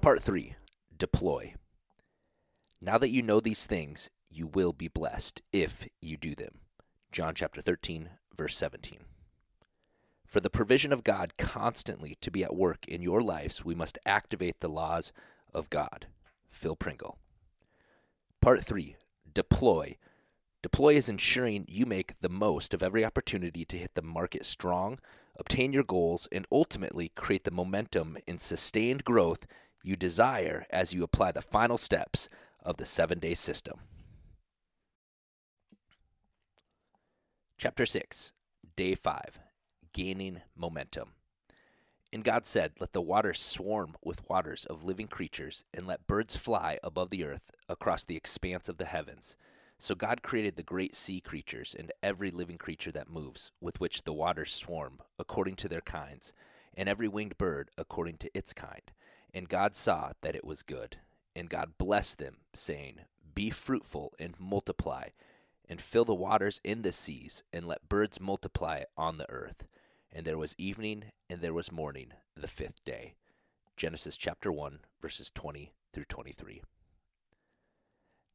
Part 3 Deploy. Now that you know these things, you will be blessed if you do them. John chapter 13, verse 17. For the provision of God constantly to be at work in your lives, we must activate the laws of God. Phil Pringle. Part 3 Deploy. Deploy is ensuring you make the most of every opportunity to hit the market strong, obtain your goals, and ultimately create the momentum and sustained growth you desire as you apply the final steps of the seven day system. Chapter 6, Day 5 Gaining Momentum. And God said, Let the waters swarm with waters of living creatures, and let birds fly above the earth across the expanse of the heavens. So God created the great sea creatures and every living creature that moves, with which the waters swarm, according to their kinds, and every winged bird according to its kind. And God saw that it was good. And God blessed them, saying, Be fruitful and multiply, and fill the waters in the seas, and let birds multiply on the earth. And there was evening, and there was morning, the fifth day. Genesis chapter 1, verses 20 through 23.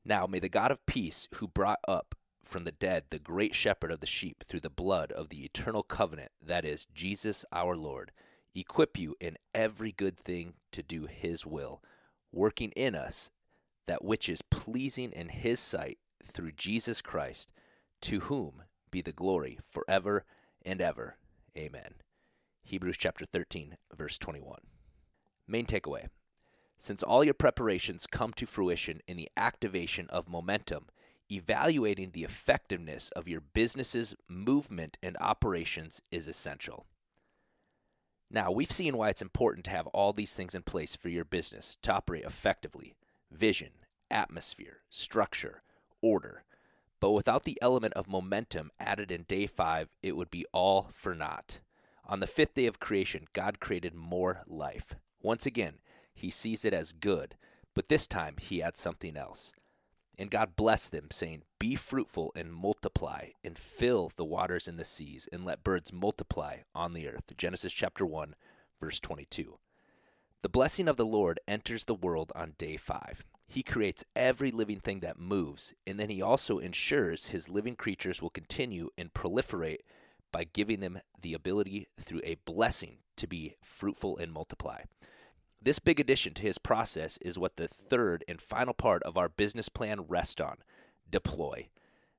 Now may the God of peace, who brought up from the dead the great shepherd of the sheep through the blood of the eternal covenant, that is, Jesus our Lord, equip you in every good thing to do his will, working in us that which is pleasing in his sight through Jesus Christ, to whom be the glory forever and ever. Amen. Hebrews chapter 13, verse 21. Main takeaway. Since all your preparations come to fruition in the activation of momentum, evaluating the effectiveness of your business's movement and operations is essential. Now, we've seen why it's important to have all these things in place for your business to operate effectively vision, atmosphere, structure, order. But without the element of momentum added in day five, it would be all for naught. On the fifth day of creation, God created more life. Once again, he sees it as good, but this time he adds something else. And God blessed them, saying, Be fruitful and multiply, and fill the waters in the seas, and let birds multiply on the earth. Genesis chapter 1, verse 22. The blessing of the Lord enters the world on day five. He creates every living thing that moves, and then he also ensures his living creatures will continue and proliferate by giving them the ability through a blessing to be fruitful and multiply. This big addition to his process is what the third and final part of our business plan rests on deploy.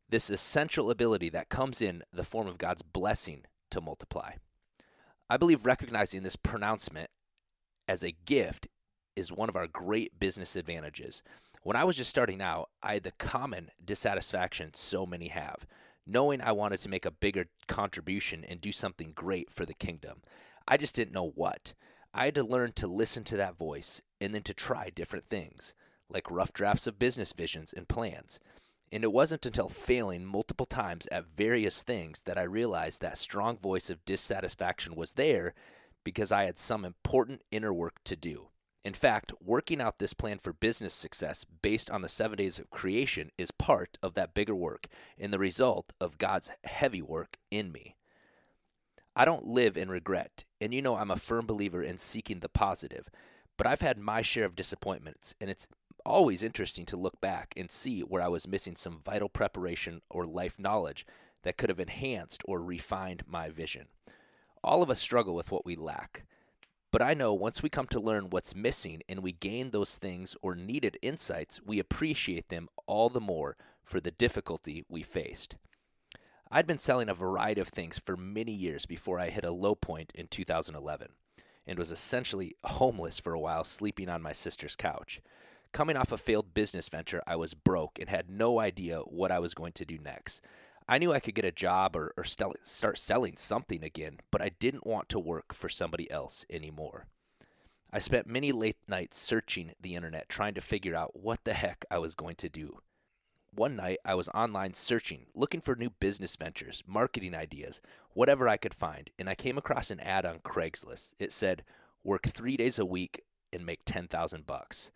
This essential ability that comes in the form of God's blessing to multiply. I believe recognizing this pronouncement as a gift is one of our great business advantages. When I was just starting out, I had the common dissatisfaction so many have, knowing I wanted to make a bigger contribution and do something great for the kingdom. I just didn't know what. I had to learn to listen to that voice and then to try different things, like rough drafts of business visions and plans. And it wasn't until failing multiple times at various things that I realized that strong voice of dissatisfaction was there because I had some important inner work to do. In fact, working out this plan for business success based on the seven days of creation is part of that bigger work and the result of God's heavy work in me. I don't live in regret, and you know I'm a firm believer in seeking the positive, but I've had my share of disappointments, and it's always interesting to look back and see where I was missing some vital preparation or life knowledge that could have enhanced or refined my vision. All of us struggle with what we lack. But I know once we come to learn what's missing and we gain those things or needed insights, we appreciate them all the more for the difficulty we faced. I'd been selling a variety of things for many years before I hit a low point in 2011 and was essentially homeless for a while, sleeping on my sister's couch. Coming off a failed business venture, I was broke and had no idea what I was going to do next. I knew I could get a job or, or start selling something again, but I didn't want to work for somebody else anymore. I spent many late nights searching the internet trying to figure out what the heck I was going to do. One night, I was online searching, looking for new business ventures, marketing ideas, whatever I could find, and I came across an ad on Craigslist. It said, "Work 3 days a week and make 10,000 bucks."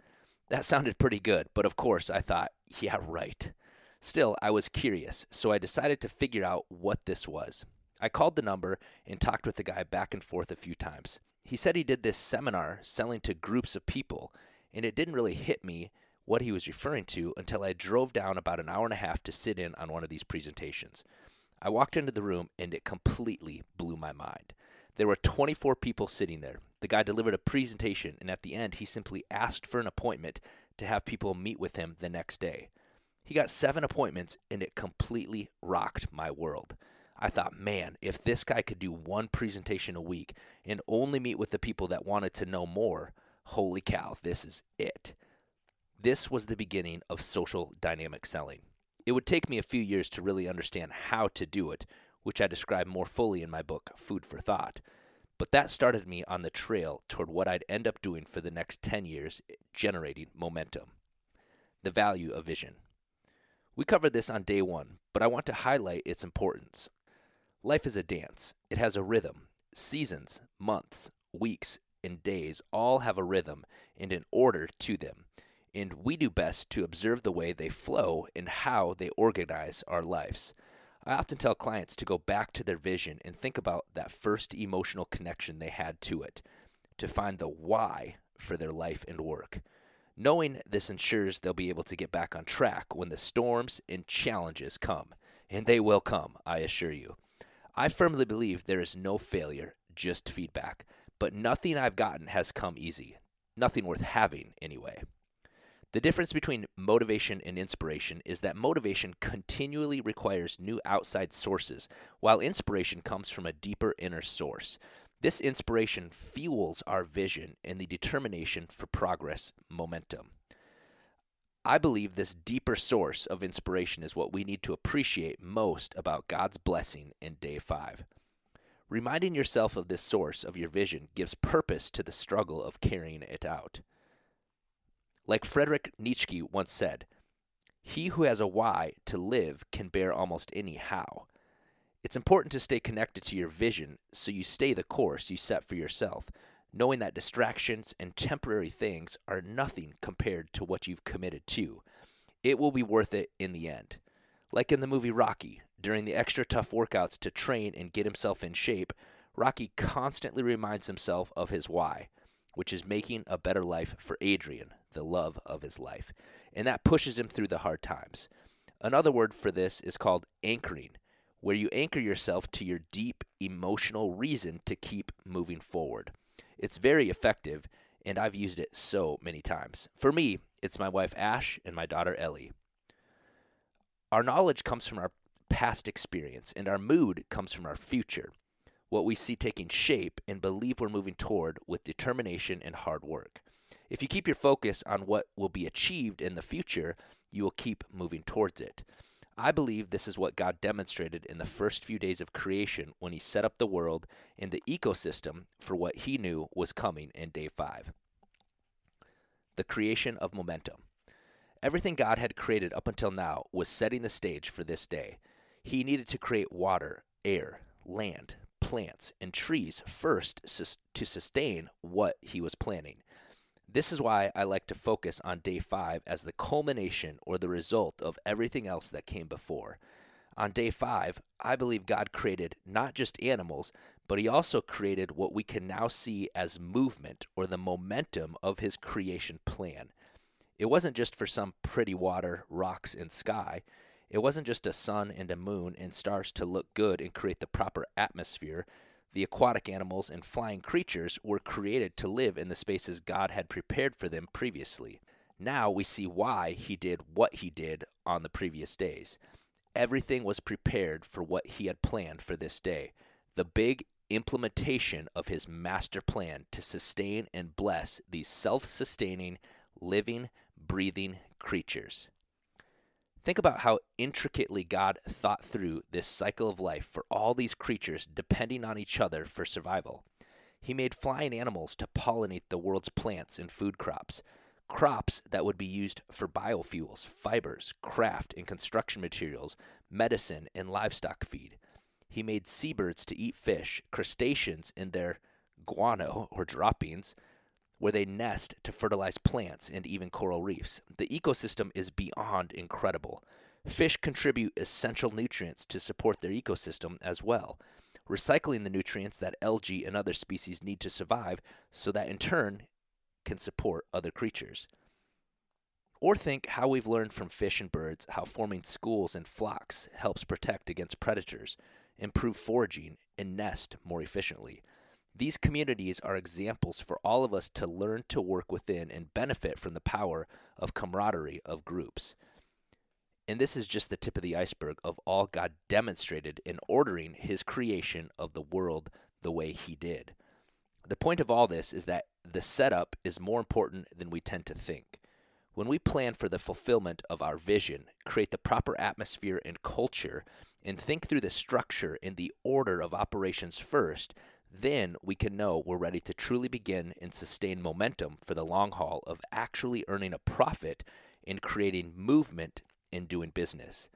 That sounded pretty good, but of course, I thought, "Yeah, right." Still, I was curious, so I decided to figure out what this was. I called the number and talked with the guy back and forth a few times. He said he did this seminar selling to groups of people, and it didn't really hit me what he was referring to until I drove down about an hour and a half to sit in on one of these presentations. I walked into the room and it completely blew my mind. There were 24 people sitting there. The guy delivered a presentation, and at the end, he simply asked for an appointment to have people meet with him the next day. He got seven appointments, and it completely rocked my world. I thought, man, if this guy could do one presentation a week and only meet with the people that wanted to know more, holy cow, this is it. This was the beginning of social dynamic selling. It would take me a few years to really understand how to do it, which I describe more fully in my book, Food for Thought. But that started me on the trail toward what I'd end up doing for the next 10 years, generating momentum. The value of vision. We covered this on day one, but I want to highlight its importance. Life is a dance, it has a rhythm. Seasons, months, weeks, and days all have a rhythm and an order to them, and we do best to observe the way they flow and how they organize our lives. I often tell clients to go back to their vision and think about that first emotional connection they had to it, to find the why for their life and work. Knowing this ensures they'll be able to get back on track when the storms and challenges come. And they will come, I assure you. I firmly believe there is no failure, just feedback. But nothing I've gotten has come easy. Nothing worth having, anyway. The difference between motivation and inspiration is that motivation continually requires new outside sources, while inspiration comes from a deeper inner source. This inspiration fuels our vision and the determination for progress momentum. I believe this deeper source of inspiration is what we need to appreciate most about God's blessing in day five. Reminding yourself of this source of your vision gives purpose to the struggle of carrying it out. Like Frederick Nietzsche once said, he who has a why to live can bear almost any how. It's important to stay connected to your vision so you stay the course you set for yourself, knowing that distractions and temporary things are nothing compared to what you've committed to. It will be worth it in the end. Like in the movie Rocky, during the extra tough workouts to train and get himself in shape, Rocky constantly reminds himself of his why, which is making a better life for Adrian, the love of his life. And that pushes him through the hard times. Another word for this is called anchoring where you anchor yourself to your deep emotional reason to keep moving forward. It's very effective, and I've used it so many times. For me, it's my wife Ash and my daughter Ellie. Our knowledge comes from our past experience, and our mood comes from our future, what we see taking shape and believe we're moving toward with determination and hard work. If you keep your focus on what will be achieved in the future, you will keep moving towards it. I believe this is what God demonstrated in the first few days of creation when He set up the world and the ecosystem for what He knew was coming in day five. The creation of momentum. Everything God had created up until now was setting the stage for this day. He needed to create water, air, land, plants, and trees first to sustain what He was planning. This is why I like to focus on day five as the culmination or the result of everything else that came before. On day five, I believe God created not just animals, but He also created what we can now see as movement or the momentum of His creation plan. It wasn't just for some pretty water, rocks, and sky. It wasn't just a sun and a moon and stars to look good and create the proper atmosphere. The aquatic animals and flying creatures were created to live in the spaces God had prepared for them previously. Now we see why he did what he did on the previous days. Everything was prepared for what he had planned for this day. The big implementation of his master plan to sustain and bless these self sustaining, living, breathing creatures. Think about how intricately God thought through this cycle of life for all these creatures depending on each other for survival. He made flying animals to pollinate the world's plants and food crops, crops that would be used for biofuels, fibers, craft and construction materials, medicine, and livestock feed. He made seabirds to eat fish, crustaceans in their guano or droppings, where they nest to fertilize plants and even coral reefs. The ecosystem is beyond incredible. Fish contribute essential nutrients to support their ecosystem as well, recycling the nutrients that algae and other species need to survive so that in turn can support other creatures. Or think how we've learned from fish and birds how forming schools and flocks helps protect against predators, improve foraging, and nest more efficiently. These communities are examples for all of us to learn to work within and benefit from the power of camaraderie of groups. And this is just the tip of the iceberg of all God demonstrated in ordering his creation of the world the way he did. The point of all this is that the setup is more important than we tend to think. When we plan for the fulfillment of our vision, create the proper atmosphere and culture, and think through the structure and the order of operations first, then we can know we're ready to truly begin and sustain momentum for the long haul of actually earning a profit and creating movement in doing business.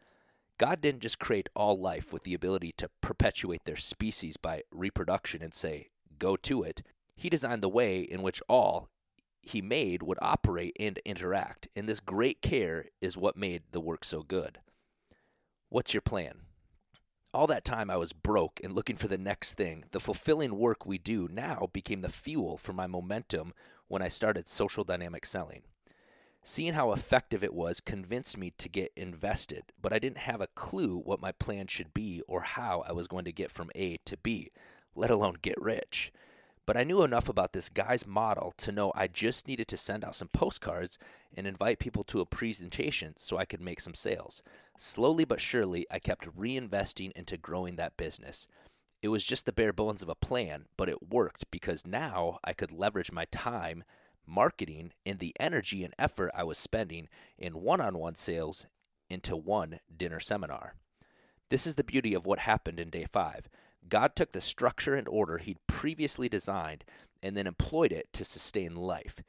God didn't just create all life with the ability to perpetuate their species by reproduction and say, go to it. He designed the way in which all he made would operate and interact, and this great care is what made the work so good. What's your plan? All that time I was broke and looking for the next thing. The fulfilling work we do now became the fuel for my momentum when I started social dynamic selling. Seeing how effective it was convinced me to get invested, but I didn't have a clue what my plan should be or how I was going to get from A to B, let alone get rich. But I knew enough about this guy's model to know I just needed to send out some postcards and invite people to a presentation so I could make some sales. Slowly but surely, I kept reinvesting into growing that business. It was just the bare bones of a plan, but it worked because now I could leverage my time, marketing, and the energy and effort I was spending in one on one sales into one dinner seminar. This is the beauty of what happened in day five. God took the structure and order he'd previously designed and then employed it to sustain life.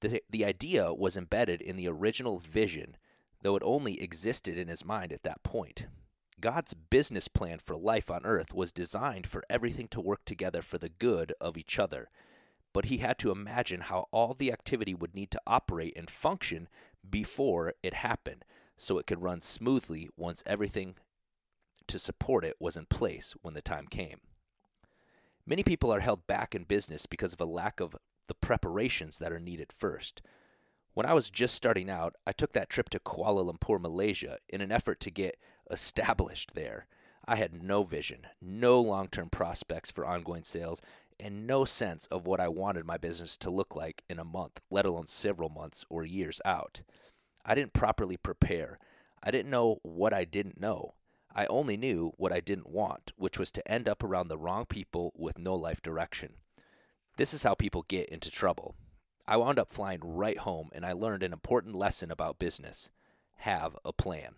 The, the idea was embedded in the original vision, though it only existed in his mind at that point. God's business plan for life on earth was designed for everything to work together for the good of each other, but he had to imagine how all the activity would need to operate and function before it happened so it could run smoothly once everything to support it was in place when the time came. Many people are held back in business because of a lack of the preparations that are needed first. When I was just starting out, I took that trip to Kuala Lumpur, Malaysia, in an effort to get established there. I had no vision, no long term prospects for ongoing sales, and no sense of what I wanted my business to look like in a month, let alone several months or years out. I didn't properly prepare. I didn't know what I didn't know. I only knew what I didn't want, which was to end up around the wrong people with no life direction. This is how people get into trouble. I wound up flying right home and I learned an important lesson about business have a plan.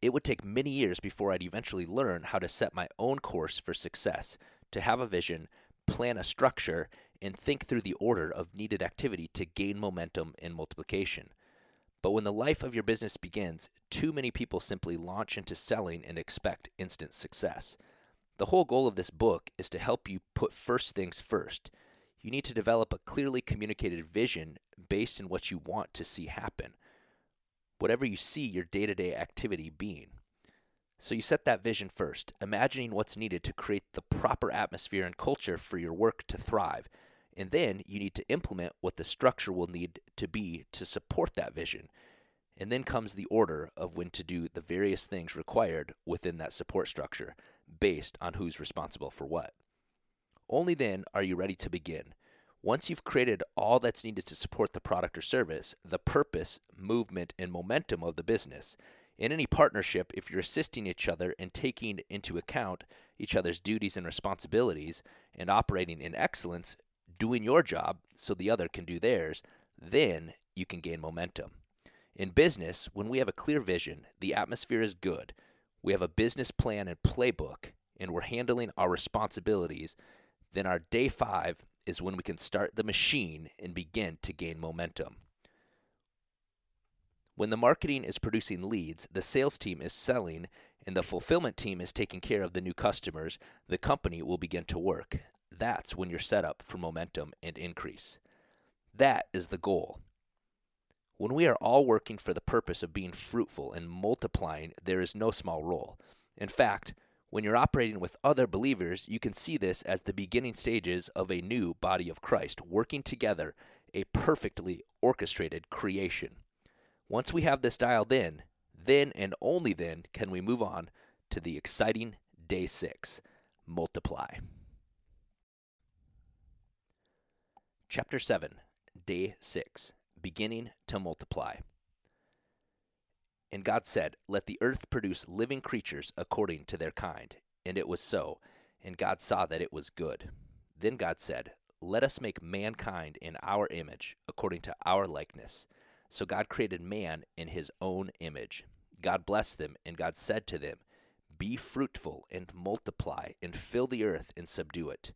It would take many years before I'd eventually learn how to set my own course for success, to have a vision, plan a structure, and think through the order of needed activity to gain momentum and multiplication. But when the life of your business begins, too many people simply launch into selling and expect instant success. The whole goal of this book is to help you put first things first. You need to develop a clearly communicated vision based on what you want to see happen, whatever you see your day to day activity being. So you set that vision first, imagining what's needed to create the proper atmosphere and culture for your work to thrive and then you need to implement what the structure will need to be to support that vision. And then comes the order of when to do the various things required within that support structure based on who's responsible for what. Only then are you ready to begin. Once you've created all that's needed to support the product or service, the purpose, movement, and momentum of the business, in any partnership, if you're assisting each other and taking into account each other's duties and responsibilities and operating in excellence, doing your job so the other can do theirs, then you can gain momentum. In business, when we have a clear vision, the atmosphere is good, we have a business plan and playbook, and we're handling our responsibilities, then our day five is when we can start the machine and begin to gain momentum. When the marketing is producing leads, the sales team is selling, and the fulfillment team is taking care of the new customers, the company will begin to work that's when you're set up for momentum and increase. That is the goal. When we are all working for the purpose of being fruitful and multiplying, there is no small role. In fact, when you're operating with other believers, you can see this as the beginning stages of a new body of Christ working together, a perfectly orchestrated creation. Once we have this dialed in, then and only then can we move on to the exciting day six multiply. Chapter 7, Day 6 Beginning to Multiply. And God said, Let the earth produce living creatures according to their kind. And it was so. And God saw that it was good. Then God said, Let us make mankind in our image, according to our likeness. So God created man in his own image. God blessed them, and God said to them, Be fruitful and multiply, and fill the earth and subdue it.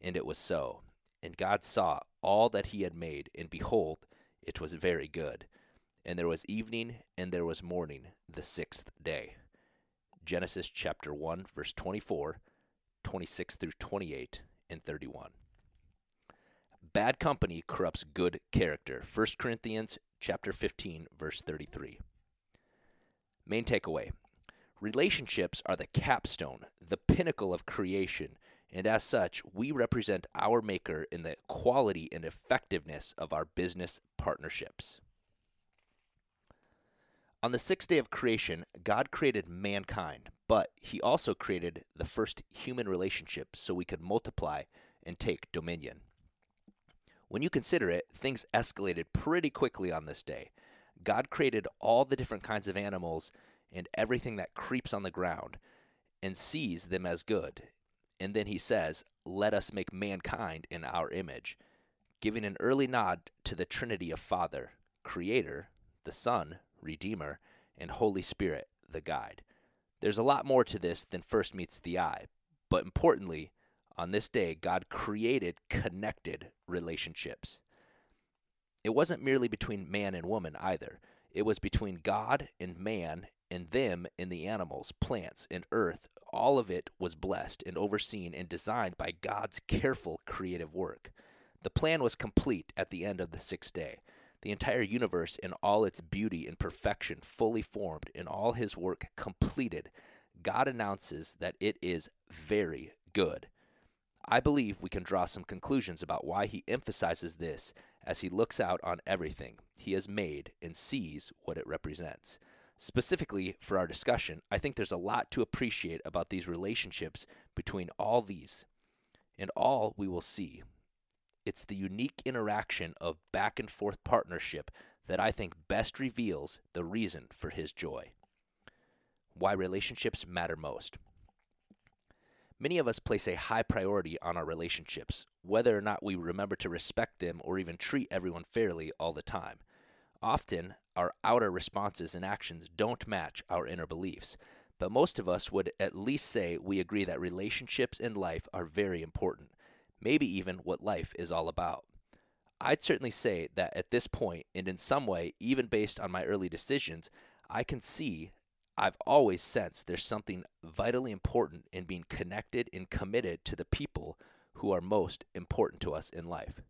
And it was so. And God saw all that he had made, and behold, it was very good. And there was evening, and there was morning, the sixth day. Genesis chapter 1, verse 24, 26 through 28, and 31. Bad company corrupts good character. 1 Corinthians chapter 15, verse 33. Main takeaway Relationships are the capstone, the pinnacle of creation, and as such, we represent our Maker in the quality and effectiveness of our business partnerships. On the sixth day of creation, God created mankind, but He also created the first human relationship so we could multiply and take dominion. When you consider it, things escalated pretty quickly on this day. God created all the different kinds of animals and everything that creeps on the ground and sees them as good. And then he says, Let us make mankind in our image, giving an early nod to the Trinity of Father, Creator, the Son, Redeemer, and Holy Spirit, the Guide. There's a lot more to this than first meets the eye, but importantly, on this day, God created connected relationships. It wasn't merely between man and woman either. It was between God and man and them and the animals, plants, and earth. All of it was blessed and overseen and designed by God's careful creative work. The plan was complete at the end of the sixth day. The entire universe in all its beauty and perfection fully formed and all his work completed. God announces that it is very good. I believe we can draw some conclusions about why he emphasizes this as he looks out on everything he has made and sees what it represents. Specifically for our discussion, I think there's a lot to appreciate about these relationships between all these and all we will see. It's the unique interaction of back and forth partnership that I think best reveals the reason for his joy. Why relationships matter most. Many of us place a high priority on our relationships, whether or not we remember to respect them or even treat everyone fairly all the time. Often, our outer responses and actions don't match our inner beliefs, but most of us would at least say we agree that relationships in life are very important, maybe even what life is all about. I'd certainly say that at this point, and in some way, even based on my early decisions, I can see I've always sensed there's something vitally important in being connected and committed to the people who are most important to us in life.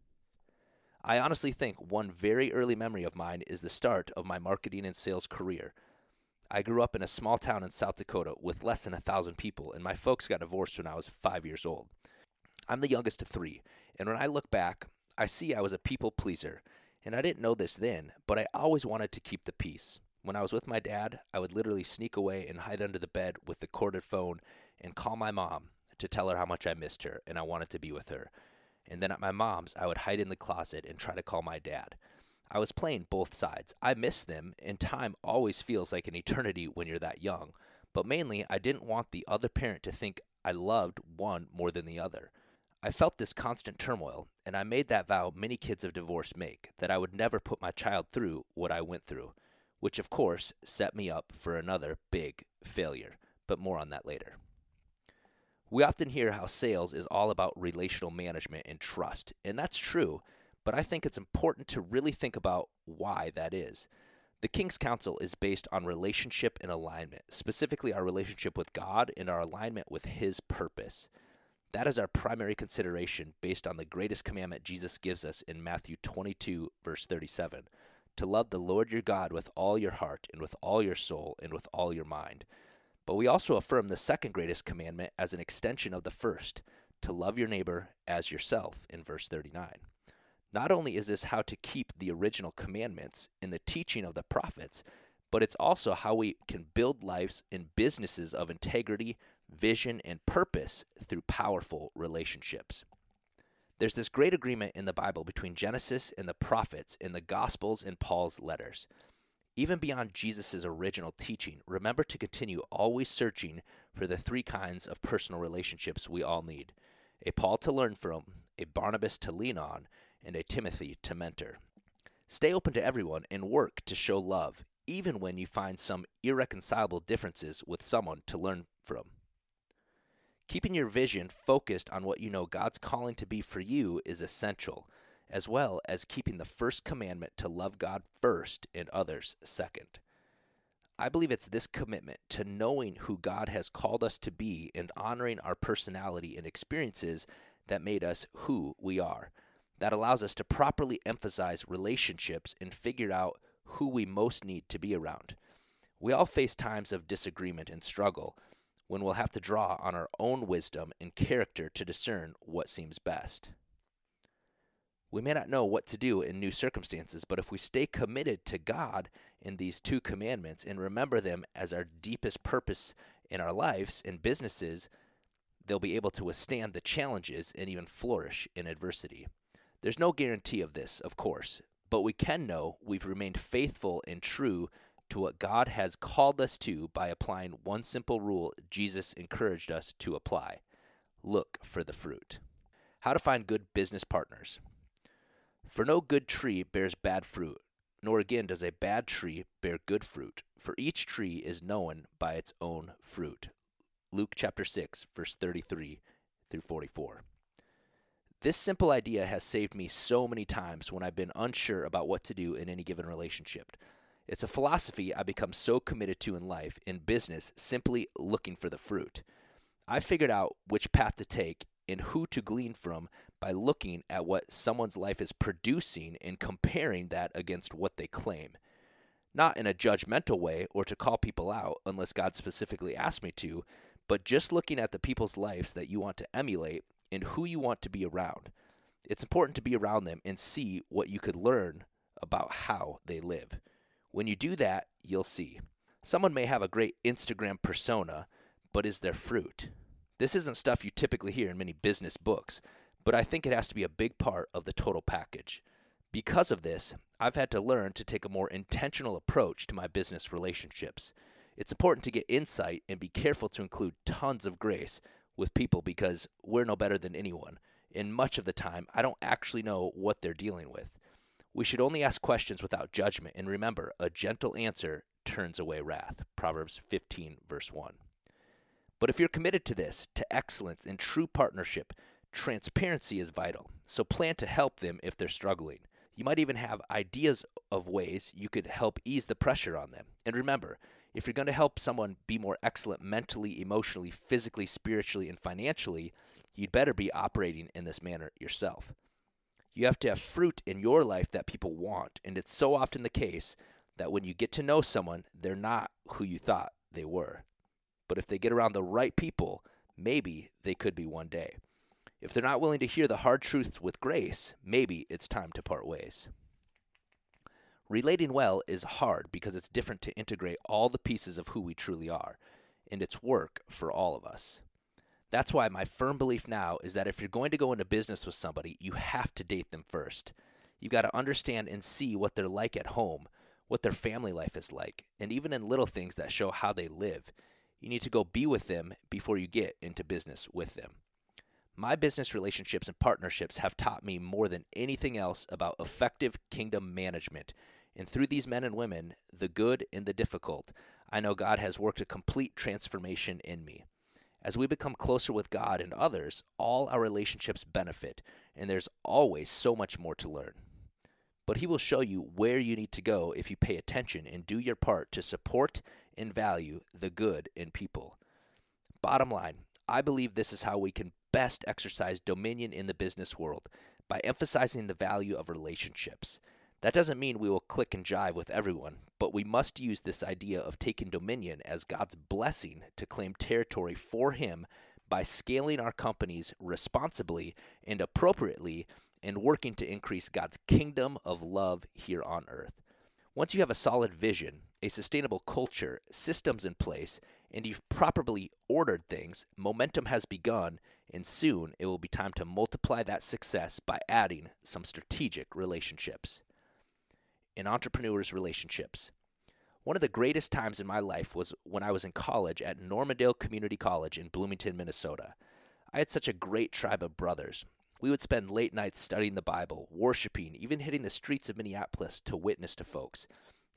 I honestly think one very early memory of mine is the start of my marketing and sales career. I grew up in a small town in South Dakota with less than a thousand people, and my folks got divorced when I was five years old. I'm the youngest of three, and when I look back, I see I was a people pleaser, and I didn't know this then, but I always wanted to keep the peace. When I was with my dad, I would literally sneak away and hide under the bed with the corded phone and call my mom to tell her how much I missed her and I wanted to be with her. And then at my mom's, I would hide in the closet and try to call my dad. I was playing both sides. I miss them, and time always feels like an eternity when you're that young. But mainly, I didn't want the other parent to think I loved one more than the other. I felt this constant turmoil, and I made that vow many kids of divorce make that I would never put my child through what I went through which of course set me up for another big failure, but more on that later. We often hear how sales is all about relational management and trust, and that's true, but I think it's important to really think about why that is. The King's Council is based on relationship and alignment, specifically our relationship with God and our alignment with His purpose. That is our primary consideration based on the greatest commandment Jesus gives us in Matthew 22, verse 37 to love the Lord your God with all your heart, and with all your soul, and with all your mind. But we also affirm the second greatest commandment as an extension of the first to love your neighbor as yourself in verse 39. Not only is this how to keep the original commandments in the teaching of the prophets, but it's also how we can build lives and businesses of integrity, vision, and purpose through powerful relationships. There's this great agreement in the Bible between Genesis and the prophets in the Gospels and Paul's letters. Even beyond Jesus' original teaching, remember to continue always searching for the three kinds of personal relationships we all need a Paul to learn from, a Barnabas to lean on, and a Timothy to mentor. Stay open to everyone and work to show love, even when you find some irreconcilable differences with someone to learn from. Keeping your vision focused on what you know God's calling to be for you is essential, as well as keeping the first commandment to love God first and others second. I believe it's this commitment to knowing who God has called us to be and honoring our personality and experiences that made us who we are. That allows us to properly emphasize relationships and figure out who we most need to be around. We all face times of disagreement and struggle when we'll have to draw on our own wisdom and character to discern what seems best. We may not know what to do in new circumstances, but if we stay committed to God in these two commandments and remember them as our deepest purpose in our lives and businesses, they'll be able to withstand the challenges and even flourish in adversity. There's no guarantee of this, of course, but we can know we've remained faithful and true to what God has called us to by applying one simple rule Jesus encouraged us to apply look for the fruit. How to find good business partners. For no good tree bears bad fruit, nor again does a bad tree bear good fruit, for each tree is known by its own fruit. Luke chapter 6, verse 33 through 44. This simple idea has saved me so many times when I've been unsure about what to do in any given relationship. It's a philosophy I've become so committed to in life, in business, simply looking for the fruit. I figured out which path to take and who to glean from by looking at what someone's life is producing and comparing that against what they claim. Not in a judgmental way or to call people out unless God specifically asked me to, but just looking at the people's lives that you want to emulate and who you want to be around. It's important to be around them and see what you could learn about how they live. When you do that, you'll see. Someone may have a great Instagram persona, but is their fruit? This isn't stuff you typically hear in many business books, but I think it has to be a big part of the total package. Because of this, I've had to learn to take a more intentional approach to my business relationships. It's important to get insight and be careful to include tons of grace with people because we're no better than anyone, and much of the time, I don't actually know what they're dealing with. We should only ask questions without judgment, and remember, a gentle answer turns away wrath. Proverbs 15, verse 1. But if you're committed to this, to excellence and true partnership, Transparency is vital, so plan to help them if they're struggling. You might even have ideas of ways you could help ease the pressure on them. And remember, if you're going to help someone be more excellent mentally, emotionally, physically, spiritually, and financially, you'd better be operating in this manner yourself. You have to have fruit in your life that people want, and it's so often the case that when you get to know someone, they're not who you thought they were. But if they get around the right people, maybe they could be one day. If they're not willing to hear the hard truths with grace, maybe it's time to part ways. Relating well is hard because it's different to integrate all the pieces of who we truly are, and it's work for all of us. That's why my firm belief now is that if you're going to go into business with somebody, you have to date them first. You've got to understand and see what they're like at home, what their family life is like, and even in little things that show how they live. You need to go be with them before you get into business with them. My business relationships and partnerships have taught me more than anything else about effective kingdom management. And through these men and women, the good and the difficult, I know God has worked a complete transformation in me. As we become closer with God and others, all our relationships benefit, and there's always so much more to learn. But He will show you where you need to go if you pay attention and do your part to support and value the good in people. Bottom line, I believe this is how we can best exercise dominion in the business world by emphasizing the value of relationships. That doesn't mean we will click and jive with everyone, but we must use this idea of taking dominion as God's blessing to claim territory for Him by scaling our companies responsibly and appropriately and working to increase God's kingdom of love here on earth. Once you have a solid vision, a sustainable culture, systems in place, and you've properly ordered things, momentum has begun, and soon it will be time to multiply that success by adding some strategic relationships. In entrepreneurs' relationships, one of the greatest times in my life was when I was in college at Normandale Community College in Bloomington, Minnesota. I had such a great tribe of brothers. We would spend late nights studying the Bible, worshiping, even hitting the streets of Minneapolis to witness to folks.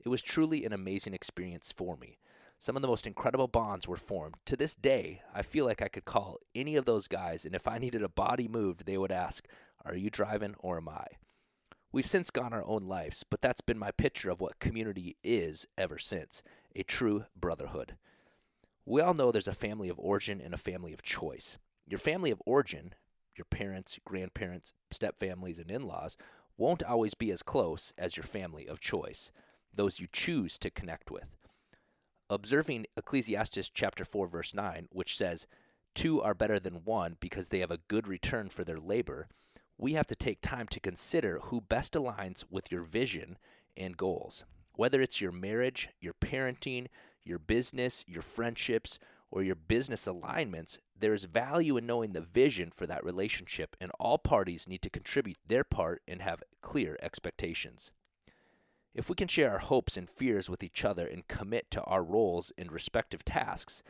It was truly an amazing experience for me. Some of the most incredible bonds were formed. To this day, I feel like I could call any of those guys, and if I needed a body moved, they would ask, Are you driving or am I? We've since gone our own lives, but that's been my picture of what community is ever since a true brotherhood. We all know there's a family of origin and a family of choice. Your family of origin, your parents, grandparents, stepfamilies, and in laws, won't always be as close as your family of choice, those you choose to connect with. Observing Ecclesiastes chapter 4 verse 9, which says, "Two are better than one because they have a good return for their labor," we have to take time to consider who best aligns with your vision and goals. Whether it's your marriage, your parenting, your business, your friendships, or your business alignments, there is value in knowing the vision for that relationship, and all parties need to contribute their part and have clear expectations. If we can share our hopes and fears with each other and commit to our roles and respective tasks,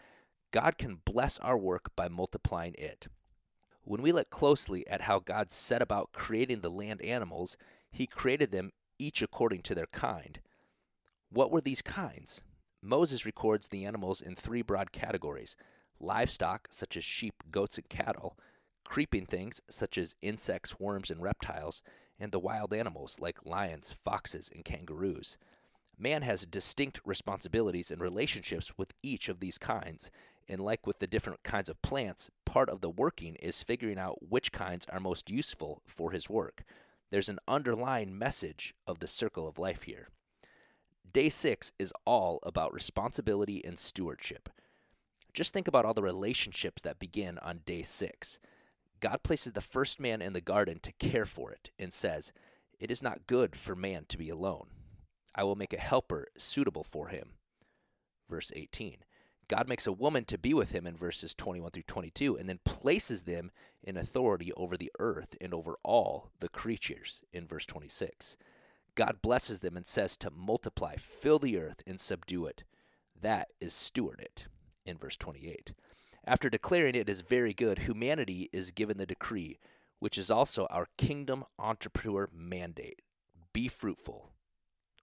God can bless our work by multiplying it. When we look closely at how God set about creating the land animals, he created them each according to their kind. What were these kinds? Moses records the animals in three broad categories livestock, such as sheep, goats, and cattle, creeping things, such as insects, worms, and reptiles, and the wild animals, like lions, foxes, and kangaroos. Man has distinct responsibilities and relationships with each of these kinds, and like with the different kinds of plants, part of the working is figuring out which kinds are most useful for his work. There's an underlying message of the circle of life here. Day six is all about responsibility and stewardship. Just think about all the relationships that begin on day six. God places the first man in the garden to care for it and says, It is not good for man to be alone. I will make a helper suitable for him. Verse 18. God makes a woman to be with him in verses 21 through 22 and then places them in authority over the earth and over all the creatures in verse 26. God blesses them and says to multiply, fill the earth, and subdue it. That is steward it in verse 28. After declaring it is very good, humanity is given the decree, which is also our kingdom entrepreneur mandate be fruitful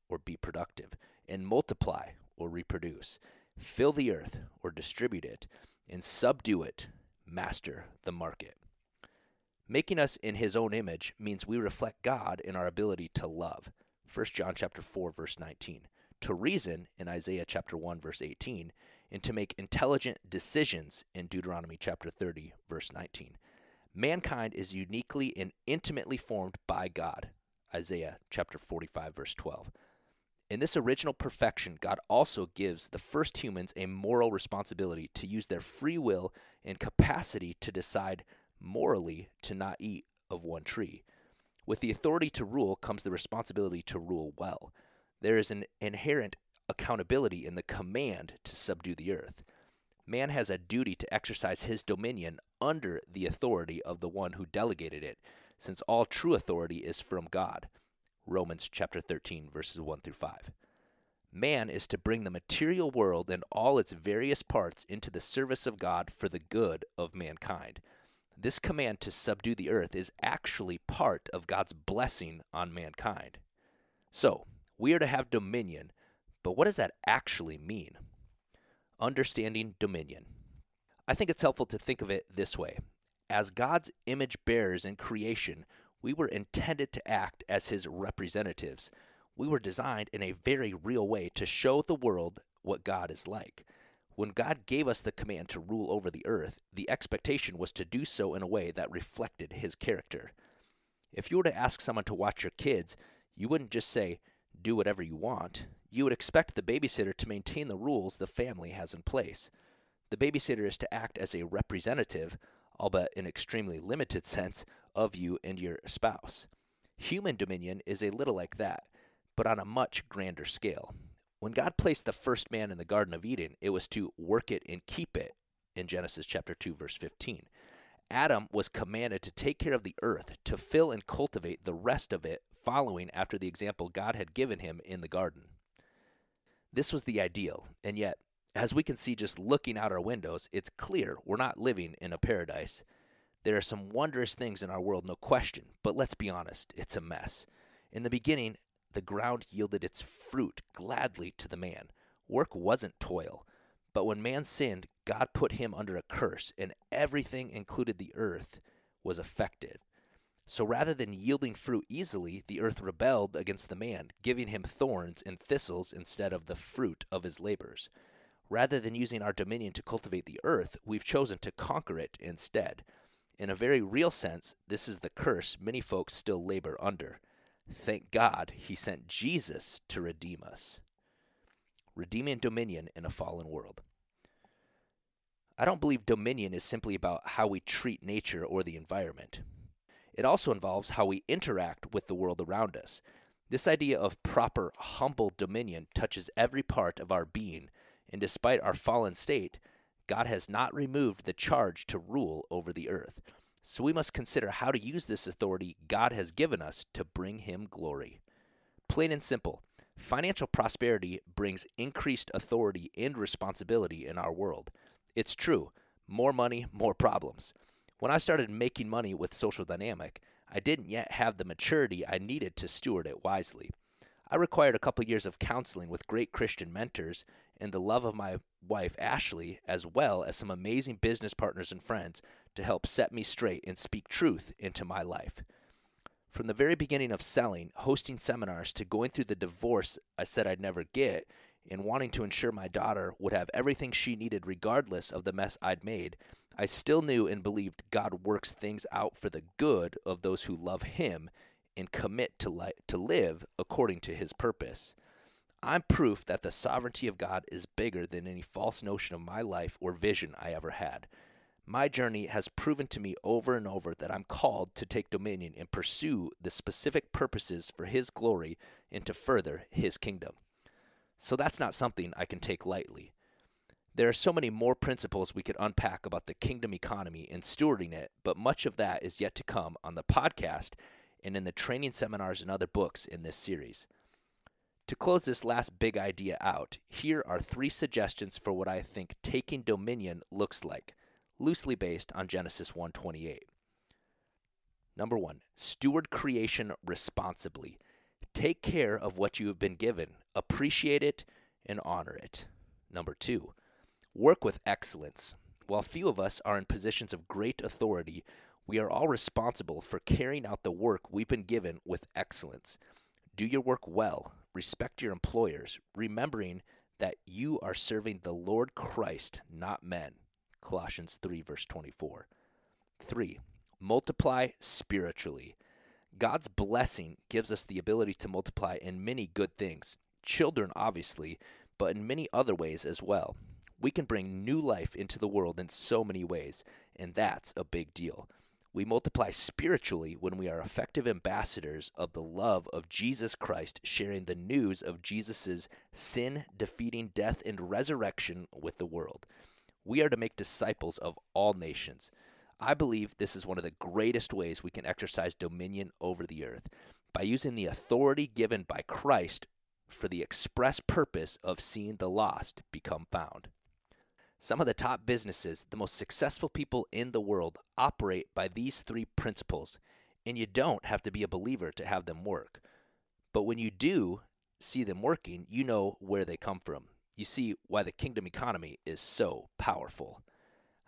or be productive, and multiply or reproduce. Fill the earth or distribute it, and subdue it, master the market. Making us in his own image means we reflect God in our ability to love. 1 John chapter 4 verse 19. To reason in Isaiah chapter 1 verse 18 and to make intelligent decisions in Deuteronomy chapter 30 verse 19. Mankind is uniquely and intimately formed by God. Isaiah chapter 45 verse 12. In this original perfection, God also gives the first humans a moral responsibility to use their free will and capacity to decide morally to not eat of one tree. With the authority to rule comes the responsibility to rule well. There is an inherent accountability in the command to subdue the earth. Man has a duty to exercise his dominion under the authority of the one who delegated it, since all true authority is from God. Romans chapter 13 verses 1 through 5. Man is to bring the material world and all its various parts into the service of God for the good of mankind. This command to subdue the earth is actually part of God's blessing on mankind. So, we are to have dominion, but what does that actually mean? Understanding dominion. I think it's helpful to think of it this way. As God's image bearers in creation, we were intended to act as his representatives. We were designed in a very real way to show the world what God is like. When God gave us the command to rule over the earth, the expectation was to do so in a way that reflected his character. If you were to ask someone to watch your kids, You wouldn't just say, do whatever you want. You would expect the babysitter to maintain the rules the family has in place. The babysitter is to act as a representative, albeit in extremely limited sense, of you and your spouse. Human dominion is a little like that, but on a much grander scale. When God placed the first man in the Garden of Eden, it was to work it and keep it in Genesis chapter 2 verse 15. Adam was commanded to take care of the earth, to fill and cultivate the rest of it, following after the example God had given him in the garden. This was the ideal, and yet, as we can see just looking out our windows, it's clear we're not living in a paradise. There are some wondrous things in our world, no question, but let's be honest, it's a mess. In the beginning, the ground yielded its fruit gladly to the man. Work wasn't toil. But when man sinned, God put him under a curse, and everything, included the earth, was affected. So rather than yielding fruit easily, the earth rebelled against the man, giving him thorns and thistles instead of the fruit of his labors. Rather than using our dominion to cultivate the earth, we've chosen to conquer it instead. In a very real sense, this is the curse many folks still labor under. Thank God he sent Jesus to redeem us. Redeeming dominion in a fallen world. I don't believe dominion is simply about how we treat nature or the environment. It also involves how we interact with the world around us. This idea of proper, humble dominion touches every part of our being, and despite our fallen state, God has not removed the charge to rule over the earth. So we must consider how to use this authority God has given us to bring Him glory. Plain and simple, financial prosperity brings increased authority and responsibility in our world. It's true more money, more problems. When I started making money with Social Dynamic, I didn't yet have the maturity I needed to steward it wisely. I required a couple years of counseling with great Christian mentors and the love of my wife, Ashley, as well as some amazing business partners and friends to help set me straight and speak truth into my life. From the very beginning of selling, hosting seminars, to going through the divorce I said I'd never get, and wanting to ensure my daughter would have everything she needed regardless of the mess I'd made, I still knew and believed God works things out for the good of those who love Him and commit to, li- to live according to His purpose. I'm proof that the sovereignty of God is bigger than any false notion of my life or vision I ever had. My journey has proven to me over and over that I'm called to take dominion and pursue the specific purposes for His glory and to further His kingdom. So that's not something I can take lightly. There are so many more principles we could unpack about the kingdom economy and stewarding it, but much of that is yet to come on the podcast and in the training seminars and other books in this series. To close this last big idea out, here are three suggestions for what I think taking dominion looks like, loosely based on Genesis 1:28. Number 1, steward creation responsibly. Take care of what you have been given, appreciate it and honor it. Number 2, work with excellence. While few of us are in positions of great authority, we are all responsible for carrying out the work we've been given with excellence. Do your work well, respect your employers, remembering that you are serving the Lord Christ, not men. Colossians 3, verse 24. 3. Multiply spiritually. God's blessing gives us the ability to multiply in many good things. Children, obviously, but in many other ways as well. We can bring new life into the world in so many ways, and that's a big deal. We multiply spiritually when we are effective ambassadors of the love of Jesus Christ, sharing the news of Jesus' sin defeating death and resurrection with the world. We are to make disciples of all nations. I believe this is one of the greatest ways we can exercise dominion over the earth by using the authority given by Christ for the express purpose of seeing the lost become found. Some of the top businesses, the most successful people in the world, operate by these three principles, and you don't have to be a believer to have them work. But when you do see them working, you know where they come from. You see why the kingdom economy is so powerful.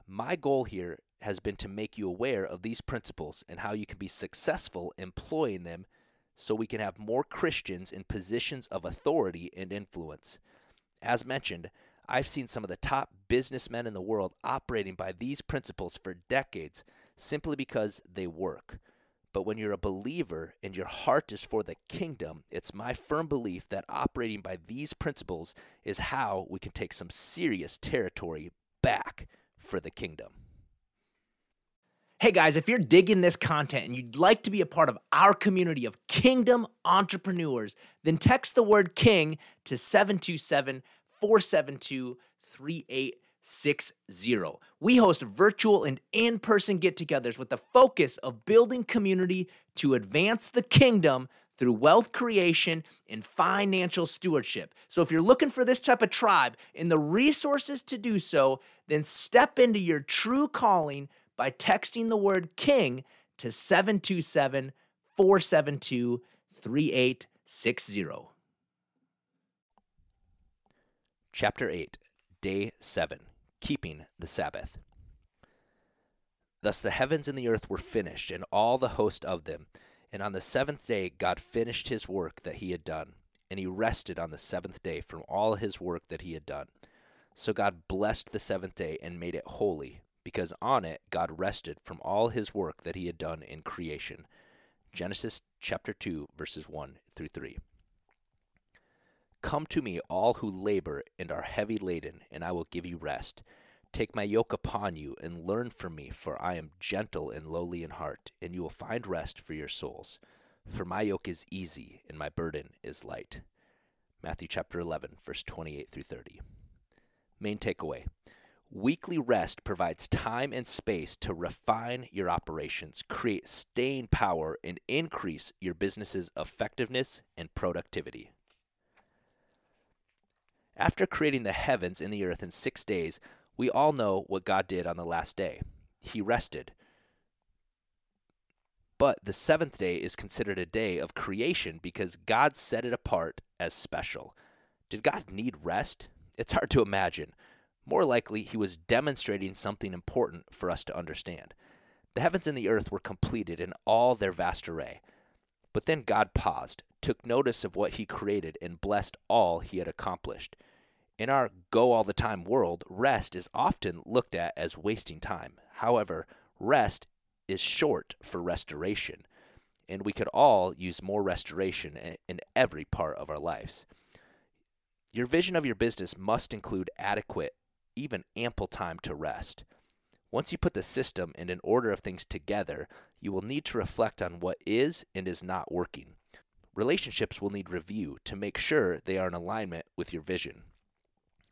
My goal here has been to make you aware of these principles and how you can be successful employing them so we can have more Christians in positions of authority and influence. As mentioned, I've seen some of the top businessmen in the world operating by these principles for decades simply because they work. But when you're a believer and your heart is for the kingdom, it's my firm belief that operating by these principles is how we can take some serious territory back for the kingdom. Hey guys, if you're digging this content and you'd like to be a part of our community of kingdom entrepreneurs, then text the word king to 727 472 3860. We host virtual and in person get togethers with the focus of building community to advance the kingdom through wealth creation and financial stewardship. So, if you're looking for this type of tribe and the resources to do so, then step into your true calling by texting the word king to 727 472 3860. Chapter 8, Day 7 Keeping the Sabbath. Thus the heavens and the earth were finished, and all the host of them. And on the seventh day God finished his work that he had done, and he rested on the seventh day from all his work that he had done. So God blessed the seventh day and made it holy, because on it God rested from all his work that he had done in creation. Genesis chapter 2 verses 1 through 3. Come to me all who labor and are heavy laden, and I will give you rest. Take my yoke upon you and learn from me, for I am gentle and lowly in heart, and you will find rest for your souls. For my yoke is easy and my burden is light. Matthew chapter 11 verse 28 through 30. Main takeaway. Weekly rest provides time and space to refine your operations, create staying power, and increase your business's effectiveness and productivity. After creating the heavens and the earth in six days, we all know what God did on the last day. He rested. But the seventh day is considered a day of creation because God set it apart as special. Did God need rest? It's hard to imagine. More likely, he was demonstrating something important for us to understand. The heavens and the earth were completed in all their vast array. But then God paused, took notice of what he created, and blessed all he had accomplished. In our go all the time world, rest is often looked at as wasting time. However, rest is short for restoration, and we could all use more restoration in every part of our lives. Your vision of your business must include adequate even ample time to rest. Once you put the system and an order of things together, you will need to reflect on what is and is not working. Relationships will need review to make sure they are in alignment with your vision.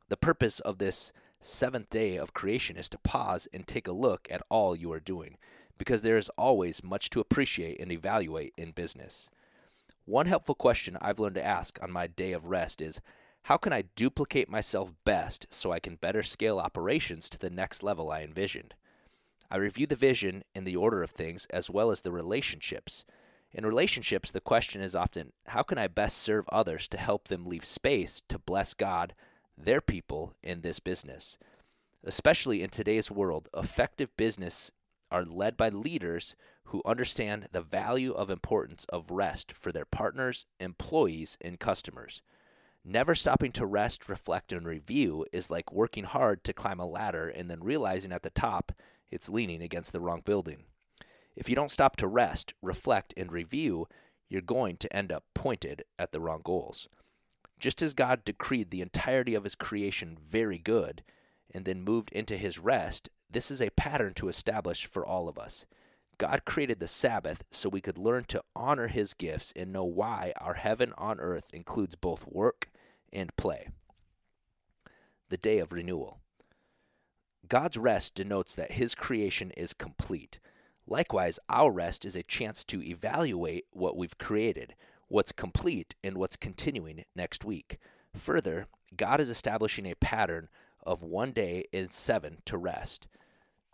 The purpose of this seventh day of creation is to pause and take a look at all you are doing, because there is always much to appreciate and evaluate in business. One helpful question I've learned to ask on my day of rest is how can I duplicate myself best so I can better scale operations to the next level I envisioned? I review the vision and the order of things as well as the relationships. In relationships, the question is often how can I best serve others to help them leave space to bless God, their people, in this business? Especially in today's world, effective business are led by leaders who understand the value of importance of rest for their partners, employees, and customers. Never stopping to rest, reflect, and review is like working hard to climb a ladder and then realizing at the top it's leaning against the wrong building. If you don't stop to rest, reflect, and review, you're going to end up pointed at the wrong goals. Just as God decreed the entirety of his creation very good and then moved into his rest, this is a pattern to establish for all of us. God created the Sabbath so we could learn to honor his gifts and know why our heaven on earth includes both work and play. The day of renewal. God's rest denotes that his creation is complete. Likewise, our rest is a chance to evaluate what we've created, what's complete, and what's continuing next week. Further, God is establishing a pattern of one day in seven to rest.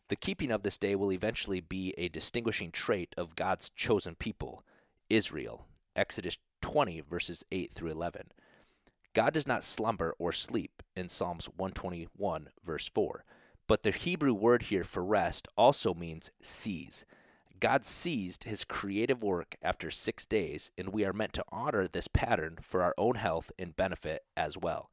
The keeping of this day will eventually be a distinguishing trait of God's chosen people, Israel. Exodus 20, verses 8 through 11. God does not slumber or sleep in Psalms 121, verse 4. But the Hebrew word here for rest also means seize. God seized his creative work after six days, and we are meant to honor this pattern for our own health and benefit as well.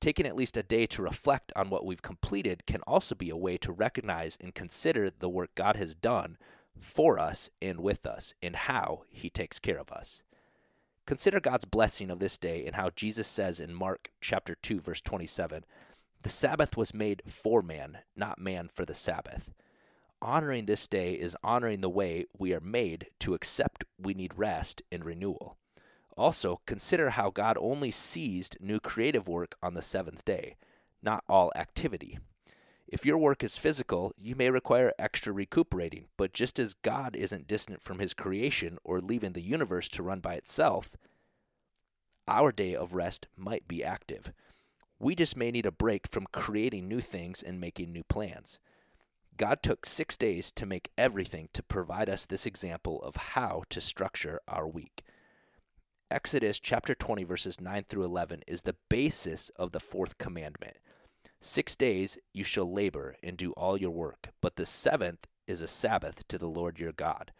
Taking at least a day to reflect on what we've completed can also be a way to recognize and consider the work God has done for us and with us, and how he takes care of us. Consider God's blessing of this day and how Jesus says in Mark chapter 2 verse 27, "The Sabbath was made for man, not man for the Sabbath." Honoring this day is honoring the way we are made to accept we need rest and renewal. Also, consider how God only seized new creative work on the seventh day, not all activity. If your work is physical, you may require extra recuperating, but just as God isn't distant from his creation or leaving the universe to run by itself, our day of rest might be active. We just may need a break from creating new things and making new plans. God took six days to make everything to provide us this example of how to structure our week. Exodus chapter 20, verses 9 through 11 is the basis of the fourth commandment. Six days you shall labor and do all your work, but the seventh is a Sabbath to the Lord your God.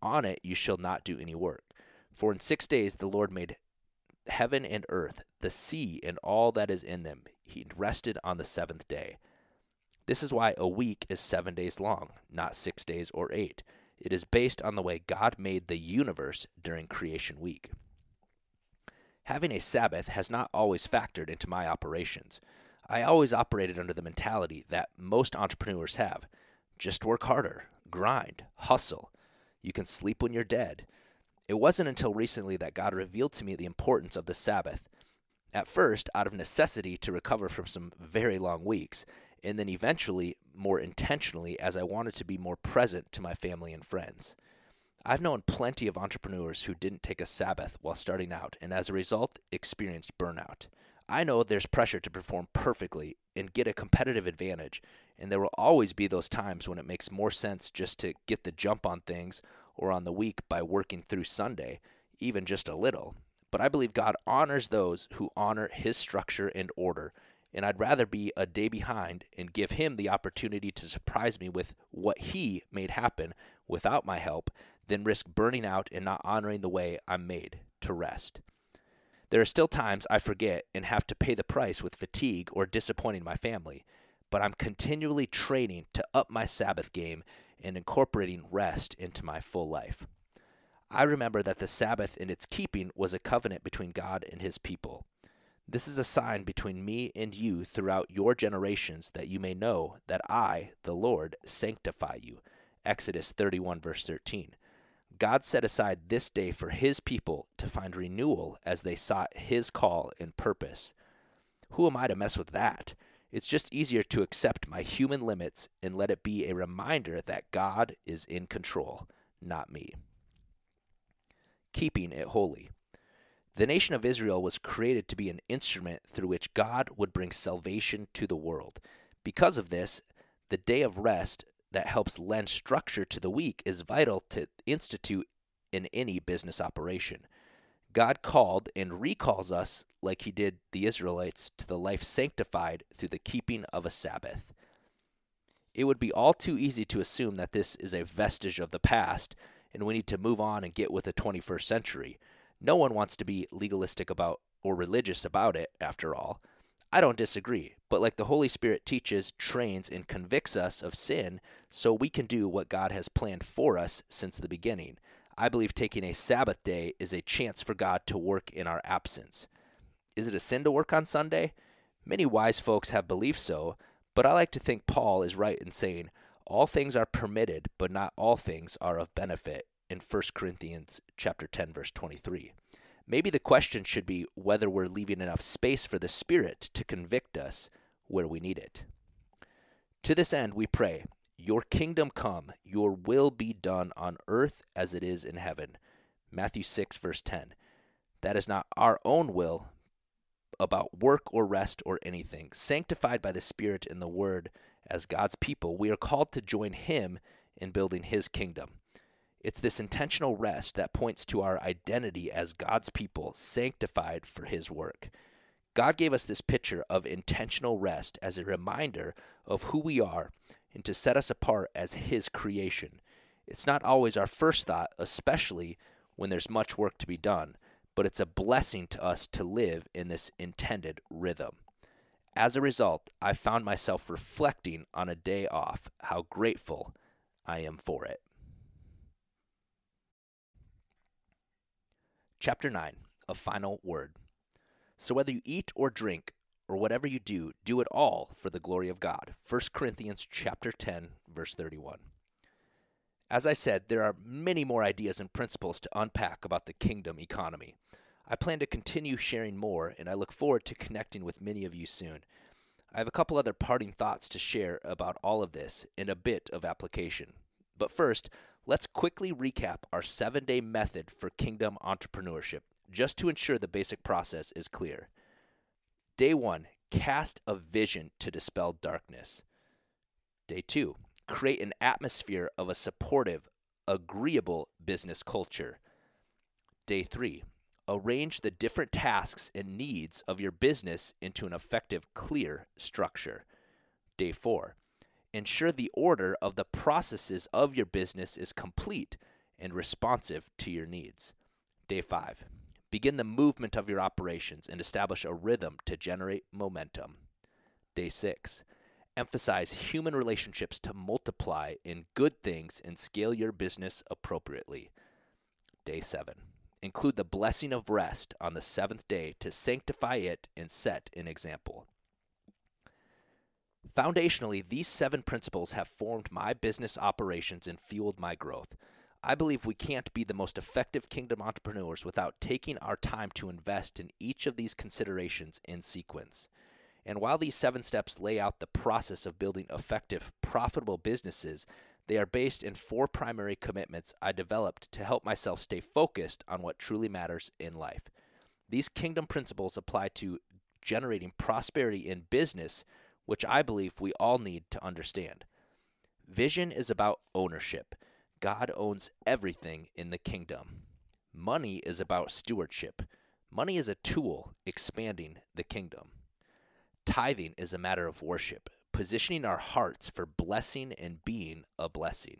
On it you shall not do any work. For in six days the Lord made heaven and earth, the sea and all that is in them. He rested on the seventh day. This is why a week is seven days long, not six days or eight. It is based on the way God made the universe during creation week. Having a Sabbath has not always factored into my operations. I always operated under the mentality that most entrepreneurs have just work harder, grind, hustle. You can sleep when you're dead. It wasn't until recently that God revealed to me the importance of the Sabbath. At first, out of necessity to recover from some very long weeks, and then eventually more intentionally as I wanted to be more present to my family and friends. I've known plenty of entrepreneurs who didn't take a Sabbath while starting out and as a result experienced burnout. I know there's pressure to perform perfectly and get a competitive advantage, and there will always be those times when it makes more sense just to get the jump on things or on the week by working through Sunday, even just a little. But I believe God honors those who honor His structure and order, and I'd rather be a day behind and give Him the opportunity to surprise me with what He made happen without my help than risk burning out and not honoring the way I'm made to rest. There are still times I forget and have to pay the price with fatigue or disappointing my family, but I'm continually training to up my Sabbath game and incorporating rest into my full life. I remember that the Sabbath in its keeping was a covenant between God and his people. This is a sign between me and you throughout your generations that you may know that I, the Lord, sanctify you. Exodus 31, verse 13. God set aside this day for his people to find renewal as they sought his call and purpose. Who am I to mess with that? It's just easier to accept my human limits and let it be a reminder that God is in control, not me. Keeping it holy. The nation of Israel was created to be an instrument through which God would bring salvation to the world. Because of this, the day of rest that helps lend structure to the week is vital to institute in any business operation. God called and recalls us, like he did the Israelites, to the life sanctified through the keeping of a Sabbath. It would be all too easy to assume that this is a vestige of the past and we need to move on and get with the 21st century. No one wants to be legalistic about or religious about it, after all. I don't disagree, but like the Holy Spirit teaches, trains, and convicts us of sin so we can do what God has planned for us since the beginning. I believe taking a Sabbath day is a chance for God to work in our absence. Is it a sin to work on Sunday? Many wise folks have believed so, but I like to think Paul is right in saying, all things are permitted, but not all things are of benefit in 1 Corinthians chapter 10 verse 23. Maybe the question should be whether we're leaving enough space for the Spirit to convict us where we need it. To this end, we pray, Your kingdom come, your will be done on earth as it is in heaven. Matthew 6, verse 10. That is not our own will about work or rest or anything. Sanctified by the Spirit in the Word as God's people, we are called to join Him in building His kingdom. It's this intentional rest that points to our identity as God's people, sanctified for His work. God gave us this picture of intentional rest as a reminder of who we are and to set us apart as His creation. It's not always our first thought, especially when there's much work to be done, but it's a blessing to us to live in this intended rhythm. As a result, I found myself reflecting on a day off how grateful I am for it. Chapter 9 A Final Word. So, whether you eat or drink, or whatever you do, do it all for the glory of God. 1 Corinthians chapter 10, verse 31. As I said, there are many more ideas and principles to unpack about the kingdom economy. I plan to continue sharing more, and I look forward to connecting with many of you soon. I have a couple other parting thoughts to share about all of this and a bit of application. But first, let's quickly recap our seven day method for kingdom entrepreneurship, just to ensure the basic process is clear. Day one, cast a vision to dispel darkness. Day two, create an atmosphere of a supportive, agreeable business culture. Day three, arrange the different tasks and needs of your business into an effective, clear structure. Day four, ensure the order of the processes of your business is complete and responsive to your needs. Day five, begin the movement of your operations and establish a rhythm to generate momentum. Day six, emphasize human relationships to multiply in good things and scale your business appropriately. Day seven, include the blessing of rest on the seventh day to sanctify it and set an example. Foundationally, these seven principles have formed my business operations and fueled my growth. I believe we can't be the most effective kingdom entrepreneurs without taking our time to invest in each of these considerations in sequence. And while these seven steps lay out the process of building effective, profitable businesses, they are based in four primary commitments I developed to help myself stay focused on what truly matters in life. These kingdom principles apply to generating prosperity in business, which I believe we all need to understand. Vision is about ownership. God owns everything in the kingdom. Money is about stewardship. Money is a tool expanding the kingdom. Tithing is a matter of worship positioning our hearts for blessing and being a blessing.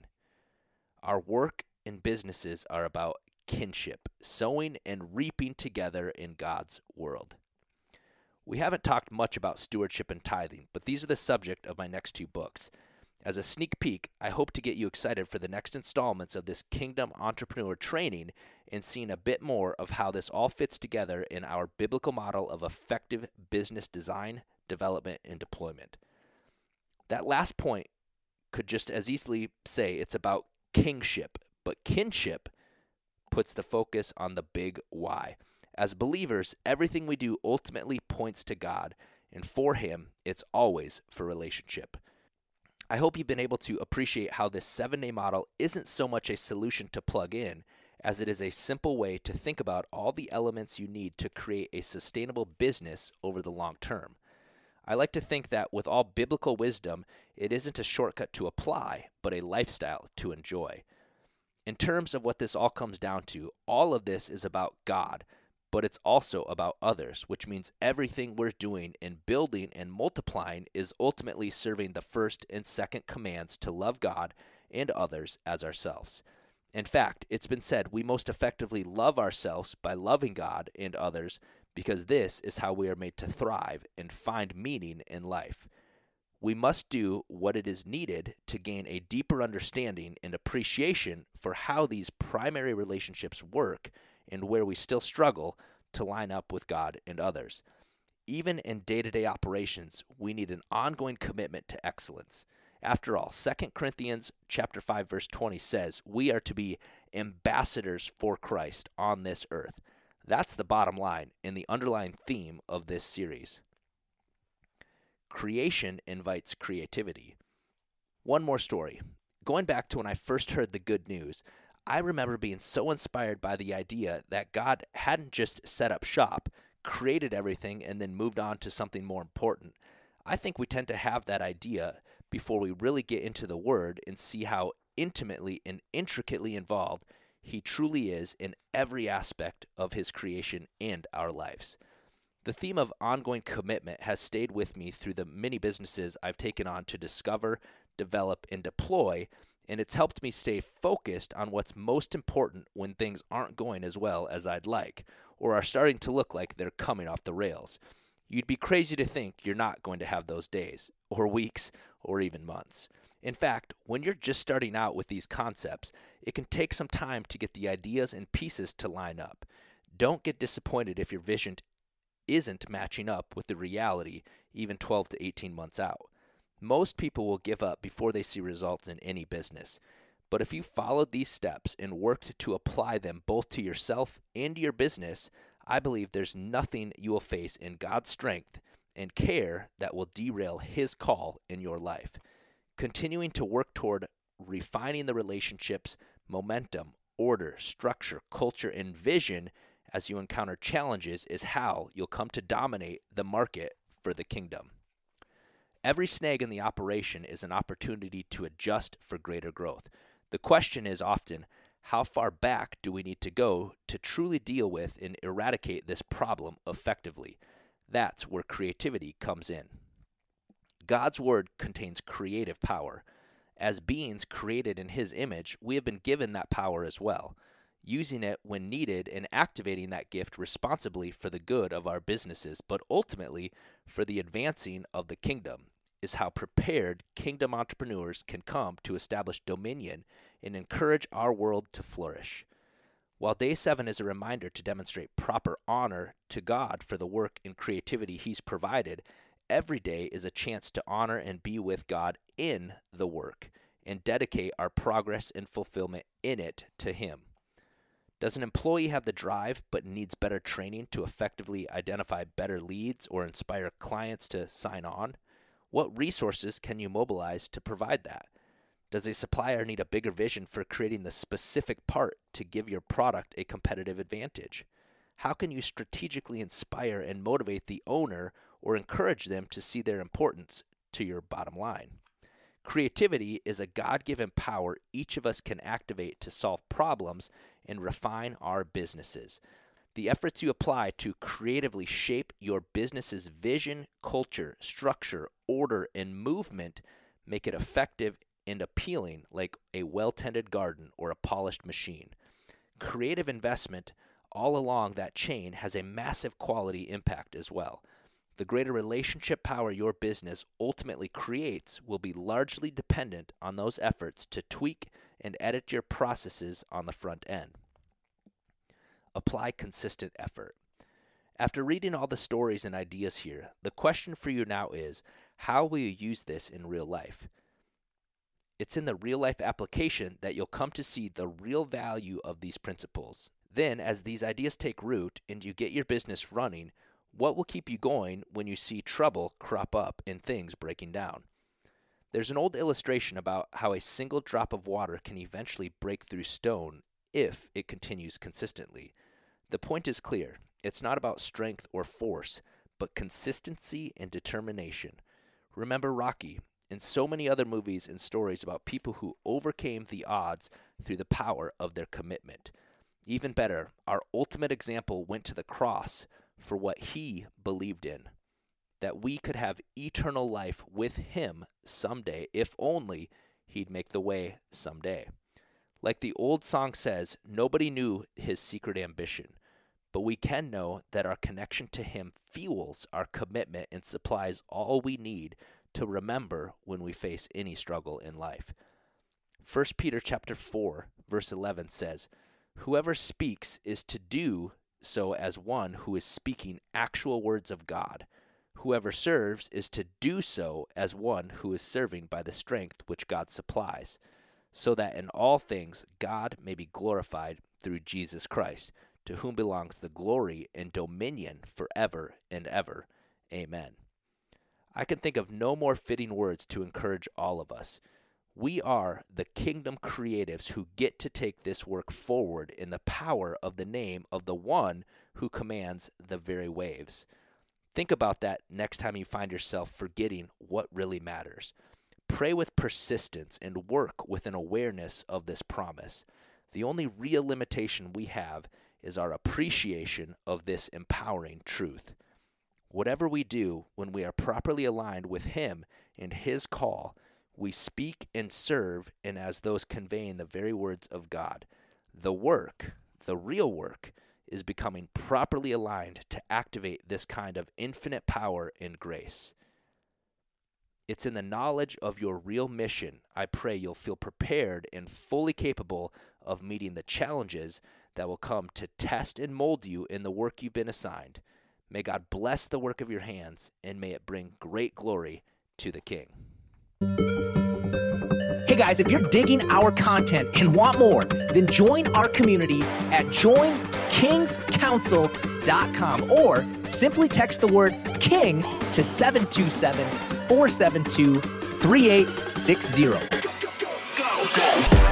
Our work and businesses are about kinship, sowing and reaping together in God's world. We haven't talked much about stewardship and tithing, but these are the subject of my next two books. As a sneak peek, I hope to get you excited for the next installments of this Kingdom Entrepreneur training and seeing a bit more of how this all fits together in our biblical model of effective business design, development, and deployment. That last point could just as easily say it's about kingship, but kinship puts the focus on the big why. As believers, everything we do ultimately points to God, and for Him, it's always for relationship. I hope you've been able to appreciate how this seven day model isn't so much a solution to plug in as it is a simple way to think about all the elements you need to create a sustainable business over the long term. I like to think that with all biblical wisdom, it isn't a shortcut to apply, but a lifestyle to enjoy. In terms of what this all comes down to, all of this is about God, but it's also about others, which means everything we're doing in building and multiplying is ultimately serving the first and second commands to love God and others as ourselves. In fact, it's been said we most effectively love ourselves by loving God and others because this is how we are made to thrive and find meaning in life. We must do what it is needed to gain a deeper understanding and appreciation for how these primary relationships work and where we still struggle to line up with God and others. Even in day-to-day operations, we need an ongoing commitment to excellence. After all, 2 Corinthians chapter 5 verse 20 says, "We are to be ambassadors for Christ on this earth." That's the bottom line and the underlying theme of this series. Creation invites creativity. One more story. Going back to when I first heard the good news, I remember being so inspired by the idea that God hadn't just set up shop, created everything, and then moved on to something more important. I think we tend to have that idea before we really get into the Word and see how intimately and intricately involved he truly is in every aspect of His creation and our lives. The theme of ongoing commitment has stayed with me through the many businesses I've taken on to discover, develop, and deploy, and it's helped me stay focused on what's most important when things aren't going as well as I'd like, or are starting to look like they're coming off the rails. You'd be crazy to think you're not going to have those days, or weeks, or even months. In fact, when you're just starting out with these concepts, it can take some time to get the ideas and pieces to line up. Don't get disappointed if your vision isn't matching up with the reality even 12 to 18 months out. Most people will give up before they see results in any business. But if you followed these steps and worked to apply them both to yourself and your business, I believe there's nothing you will face in God's strength and care that will derail His call in your life. Continuing to work toward refining the relationships, momentum, order, structure, culture, and vision as you encounter challenges is how you'll come to dominate the market for the kingdom. Every snag in the operation is an opportunity to adjust for greater growth. The question is often, how far back do we need to go to truly deal with and eradicate this problem effectively? That's where creativity comes in. God's Word contains creative power. As beings created in His image, we have been given that power as well using it when needed and activating that gift responsibly for the good of our businesses, but ultimately for the advancing of the kingdom, is how prepared kingdom entrepreneurs can come to establish dominion and encourage our world to flourish. While day seven is a reminder to demonstrate proper honor to God for the work and creativity He's provided, every day is a chance to honor and be with God in the work and dedicate our progress and fulfillment in it to Him. Does an employee have the drive but needs better training to effectively identify better leads or inspire clients to sign on? What resources can you mobilize to provide that? Does a supplier need a bigger vision for creating the specific part to give your product a competitive advantage? How can you strategically inspire and motivate the owner or encourage them to see their importance to your bottom line? Creativity is a God given power each of us can activate to solve problems and refine our businesses. The efforts you apply to creatively shape your business's vision, culture, structure, order, and movement make it effective and appealing like a well tended garden or a polished machine. Creative investment all along that chain has a massive quality impact as well the greater relationship power your business ultimately creates will be largely dependent on those efforts to tweak and edit your processes on the front end. Apply consistent effort. After reading all the stories and ideas here, the question for you now is how will you use this in real life? It's in the real life application that you'll come to see the real value of these principles. Then, as these ideas take root and you get your business running, what will keep you going when you see trouble crop up and things breaking down? There's an old illustration about how a single drop of water can eventually break through stone if it continues consistently. The point is clear it's not about strength or force, but consistency and determination. Remember Rocky and so many other movies and stories about people who overcame the odds through the power of their commitment. Even better, our ultimate example went to the cross for what he believed in that we could have eternal life with him someday, if only he'd make the way someday. Like the old song says, nobody knew his secret ambition, but we can know that our connection to him fuels our commitment and supplies all we need to remember when we face any struggle in life. 1 Peter chapter 4 verse 11 says, "Whoever speaks is to do so as one who is speaking actual words of God. Whoever serves is to do so as one who is serving by the strength which God supplies, so that in all things God may be glorified through Jesus Christ, to whom belongs the glory and dominion forever and ever. Amen. I can think of no more fitting words to encourage all of us. We are the kingdom creatives who get to take this work forward in the power of the name of the one who commands the very waves. Think about that next time you find yourself forgetting what really matters. Pray with persistence and work with an awareness of this promise. The only real limitation we have is our appreciation of this empowering truth. Whatever we do when we are properly aligned with Him and His call, we speak and serve, and as those conveying the very words of God. The work, the real work, is becoming properly aligned to activate this kind of infinite power and grace. It's in the knowledge of your real mission, I pray you'll feel prepared and fully capable of meeting the challenges that will come to test and mold you in the work you've been assigned. May God bless the work of your hands, and may it bring great glory to the King. Hey guys, if you're digging our content and want more, then join our community at joinkingscouncil.com or simply text the word KING to 727 472 3860. Go, go.